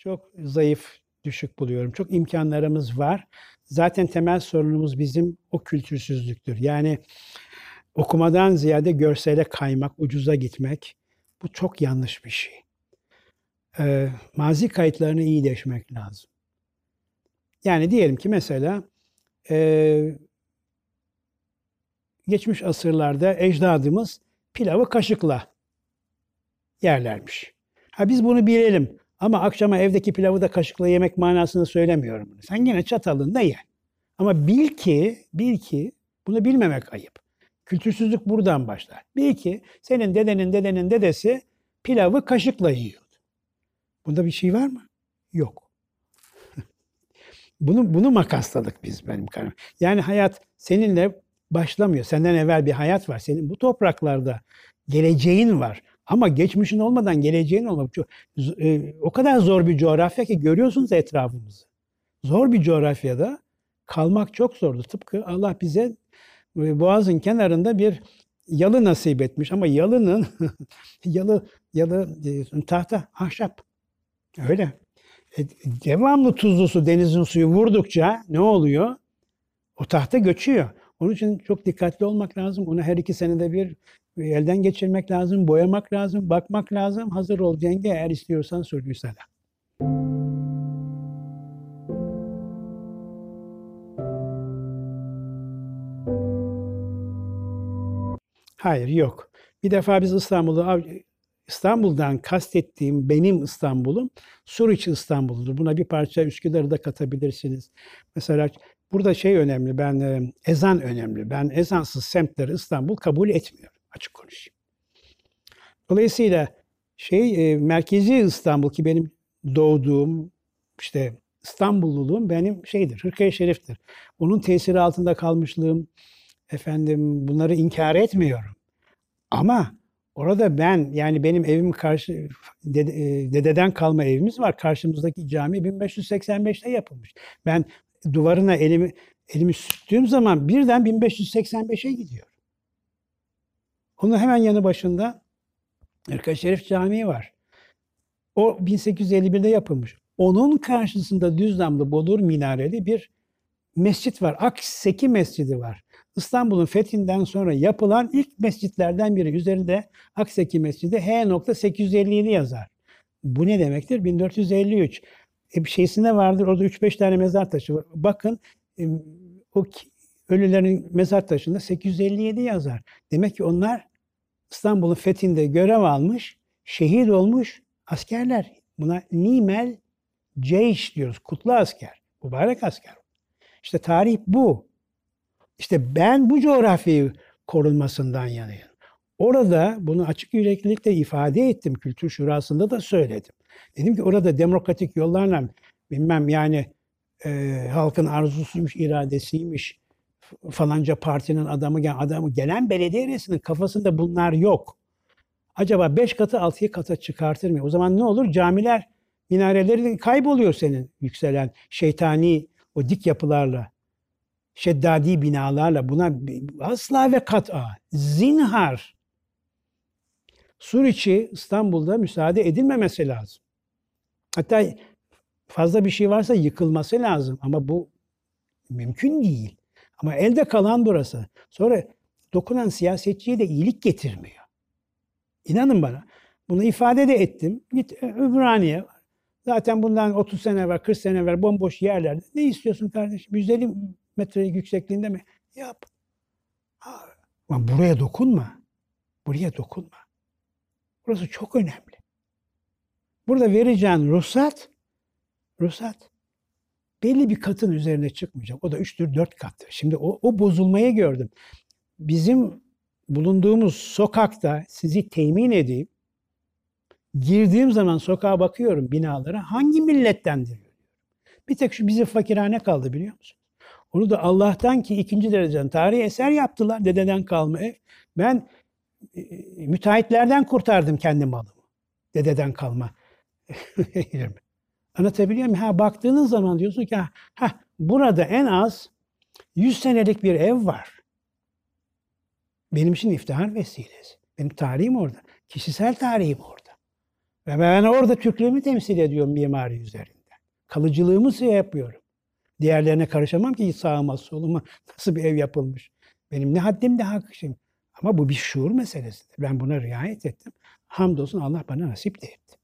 çok zayıf, düşük buluyorum. Çok imkanlarımız var. Zaten temel sorunumuz bizim o kültürsüzlüktür. Yani okumadan ziyade görsele kaymak, ucuza gitmek bu çok yanlış bir şey. Ee, mazi kayıtlarını iyi deşmek lazım. Yani diyelim ki mesela e, geçmiş asırlarda ecdadımız pilavı kaşıkla yerlermiş. Ha biz bunu bilelim. Ama akşama evdeki pilavı da kaşıkla yemek manasını söylemiyorum. Sen yine çatalında ye. Ama bil ki, bil ki bunu bilmemek ayıp. Kültürsüzlük buradan başlar. Bil ki senin dedenin dedenin dedesi pilavı kaşıkla yiyordu. Bunda bir şey var mı? Yok. bunu bunu makasladık biz benim karım. Yani hayat seninle başlamıyor. Senden evvel bir hayat var. Senin bu topraklarda geleceğin var. Ama geçmişin olmadan geleceğin olmak çok, e, o kadar zor bir coğrafya ki görüyorsunuz etrafımızı. Zor bir coğrafyada kalmak çok zordu. Tıpkı Allah bize e, Boğaz'ın kenarında bir yalı nasip etmiş ama yalının yalı yalı e, tahta ahşap. Öyle. E, devamlı tuzlu su denizin suyu vurdukça ne oluyor? O tahta göçüyor. Onun için çok dikkatli olmak lazım. Onu her iki senede bir elden geçirmek lazım, boyamak lazım, bakmak lazım. Hazır ol cenge eğer istiyorsan sürgüsele. Hayır yok. Bir defa biz İstanbul'u İstanbul'dan kastettiğim benim İstanbul'um Suriç İstanbul'dur. Buna bir parça Üsküdar'ı da katabilirsiniz. Mesela burada şey önemli, ben e, ezan önemli. Ben ezansız semtleri İstanbul kabul etmiyorum açık konuşayım. Dolayısıyla şey e, merkezi İstanbul ki benim doğduğum işte İstanbulluluğum benim şeydir, Hırkaya Şerif'tir. Onun tesiri altında kalmışlığım, efendim bunları inkar etmiyorum. Ama orada ben yani benim evim karşı dede, e, dededen kalma evimiz var. Karşımızdaki cami 1585'te yapılmış. Ben duvarına elimi elimi sürttüğüm zaman birden 1585'e gidiyor. Onun hemen yanı başında Erka Şerif Camii var. O 1851'de yapılmış. Onun karşısında düz damlı Bodur minareli bir mescit var. Akseki Mescidi var. İstanbul'un fethinden sonra yapılan ilk mescitlerden biri. Üzerinde Akseki Mescidi H.857 yazar. Bu ne demektir? 1453. E bir şeysinde vardır. Orada 3-5 tane mezar taşı var. Bakın e, o ölülerin mezar taşında 857 yazar. Demek ki onlar İstanbul'un fethinde görev almış, şehit olmuş askerler. Buna nimel ceyş diyoruz. Kutlu asker. Mübarek asker. İşte tarih bu. İşte ben bu coğrafyayı korunmasından yanayım. Orada bunu açık yüreklilikle ifade ettim. Kültür Şurası'nda da söyledim. Dedim ki orada demokratik yollarla bilmem yani e, halkın arzusuymuş, iradesiymiş, falanca partinin adamı gelen adamı gelen belediye reisinin kafasında bunlar yok. Acaba beş katı altıya kata çıkartır mı? O zaman ne olur? Camiler minareleri kayboluyor senin yükselen şeytani o dik yapılarla. Şeddadi binalarla buna asla ve kat'a zinhar Suriçi İstanbul'da müsaade edilmemesi lazım. Hatta fazla bir şey varsa yıkılması lazım ama bu mümkün değil. Ama elde kalan burası. Sonra dokunan siyasetçiye de iyilik getirmiyor. İnanın bana. Bunu ifade de ettim. Git e, Ümraniye. Zaten bundan 30 sene var, 40 sene var bomboş yerlerde. Ne istiyorsun kardeşim? 150 metre yüksekliğinde mi? Yap. Ama buraya dokunma. Buraya dokunma. Burası çok önemli. Burada vereceğin ruhsat, ruhsat belli bir katın üzerine çıkmayacak. O da 3'tür 4 kattır. Şimdi o, o bozulmayı gördüm. Bizim bulunduğumuz sokakta sizi temin edeyim. Girdiğim zaman sokağa bakıyorum binalara hangi millettendir. Bir tek şu bizim fakirhane kaldı biliyor musun? Onu da Allah'tan ki ikinci dereceden tarihi eser yaptılar dededen kalma ev. Ben e, müteahhitlerden kurtardım kendi malımı. Dededen kalma. Anlatabiliyor muyum? Ha baktığınız zaman diyorsun ki ha burada en az 100 senelik bir ev var. Benim için iftihar vesilesi. Benim tarihim orada. Kişisel tarihim orada. Ve ben orada Türklüğümü temsil ediyorum mimari üzerinden. Kalıcılığımı şey yapıyorum. Diğerlerine karışamam ki sağıma soluma nasıl bir ev yapılmış. Benim ne haddim ne hakkım. Ama bu bir şuur meselesidir. Ben buna riayet ettim. Hamdolsun Allah bana nasip de etti.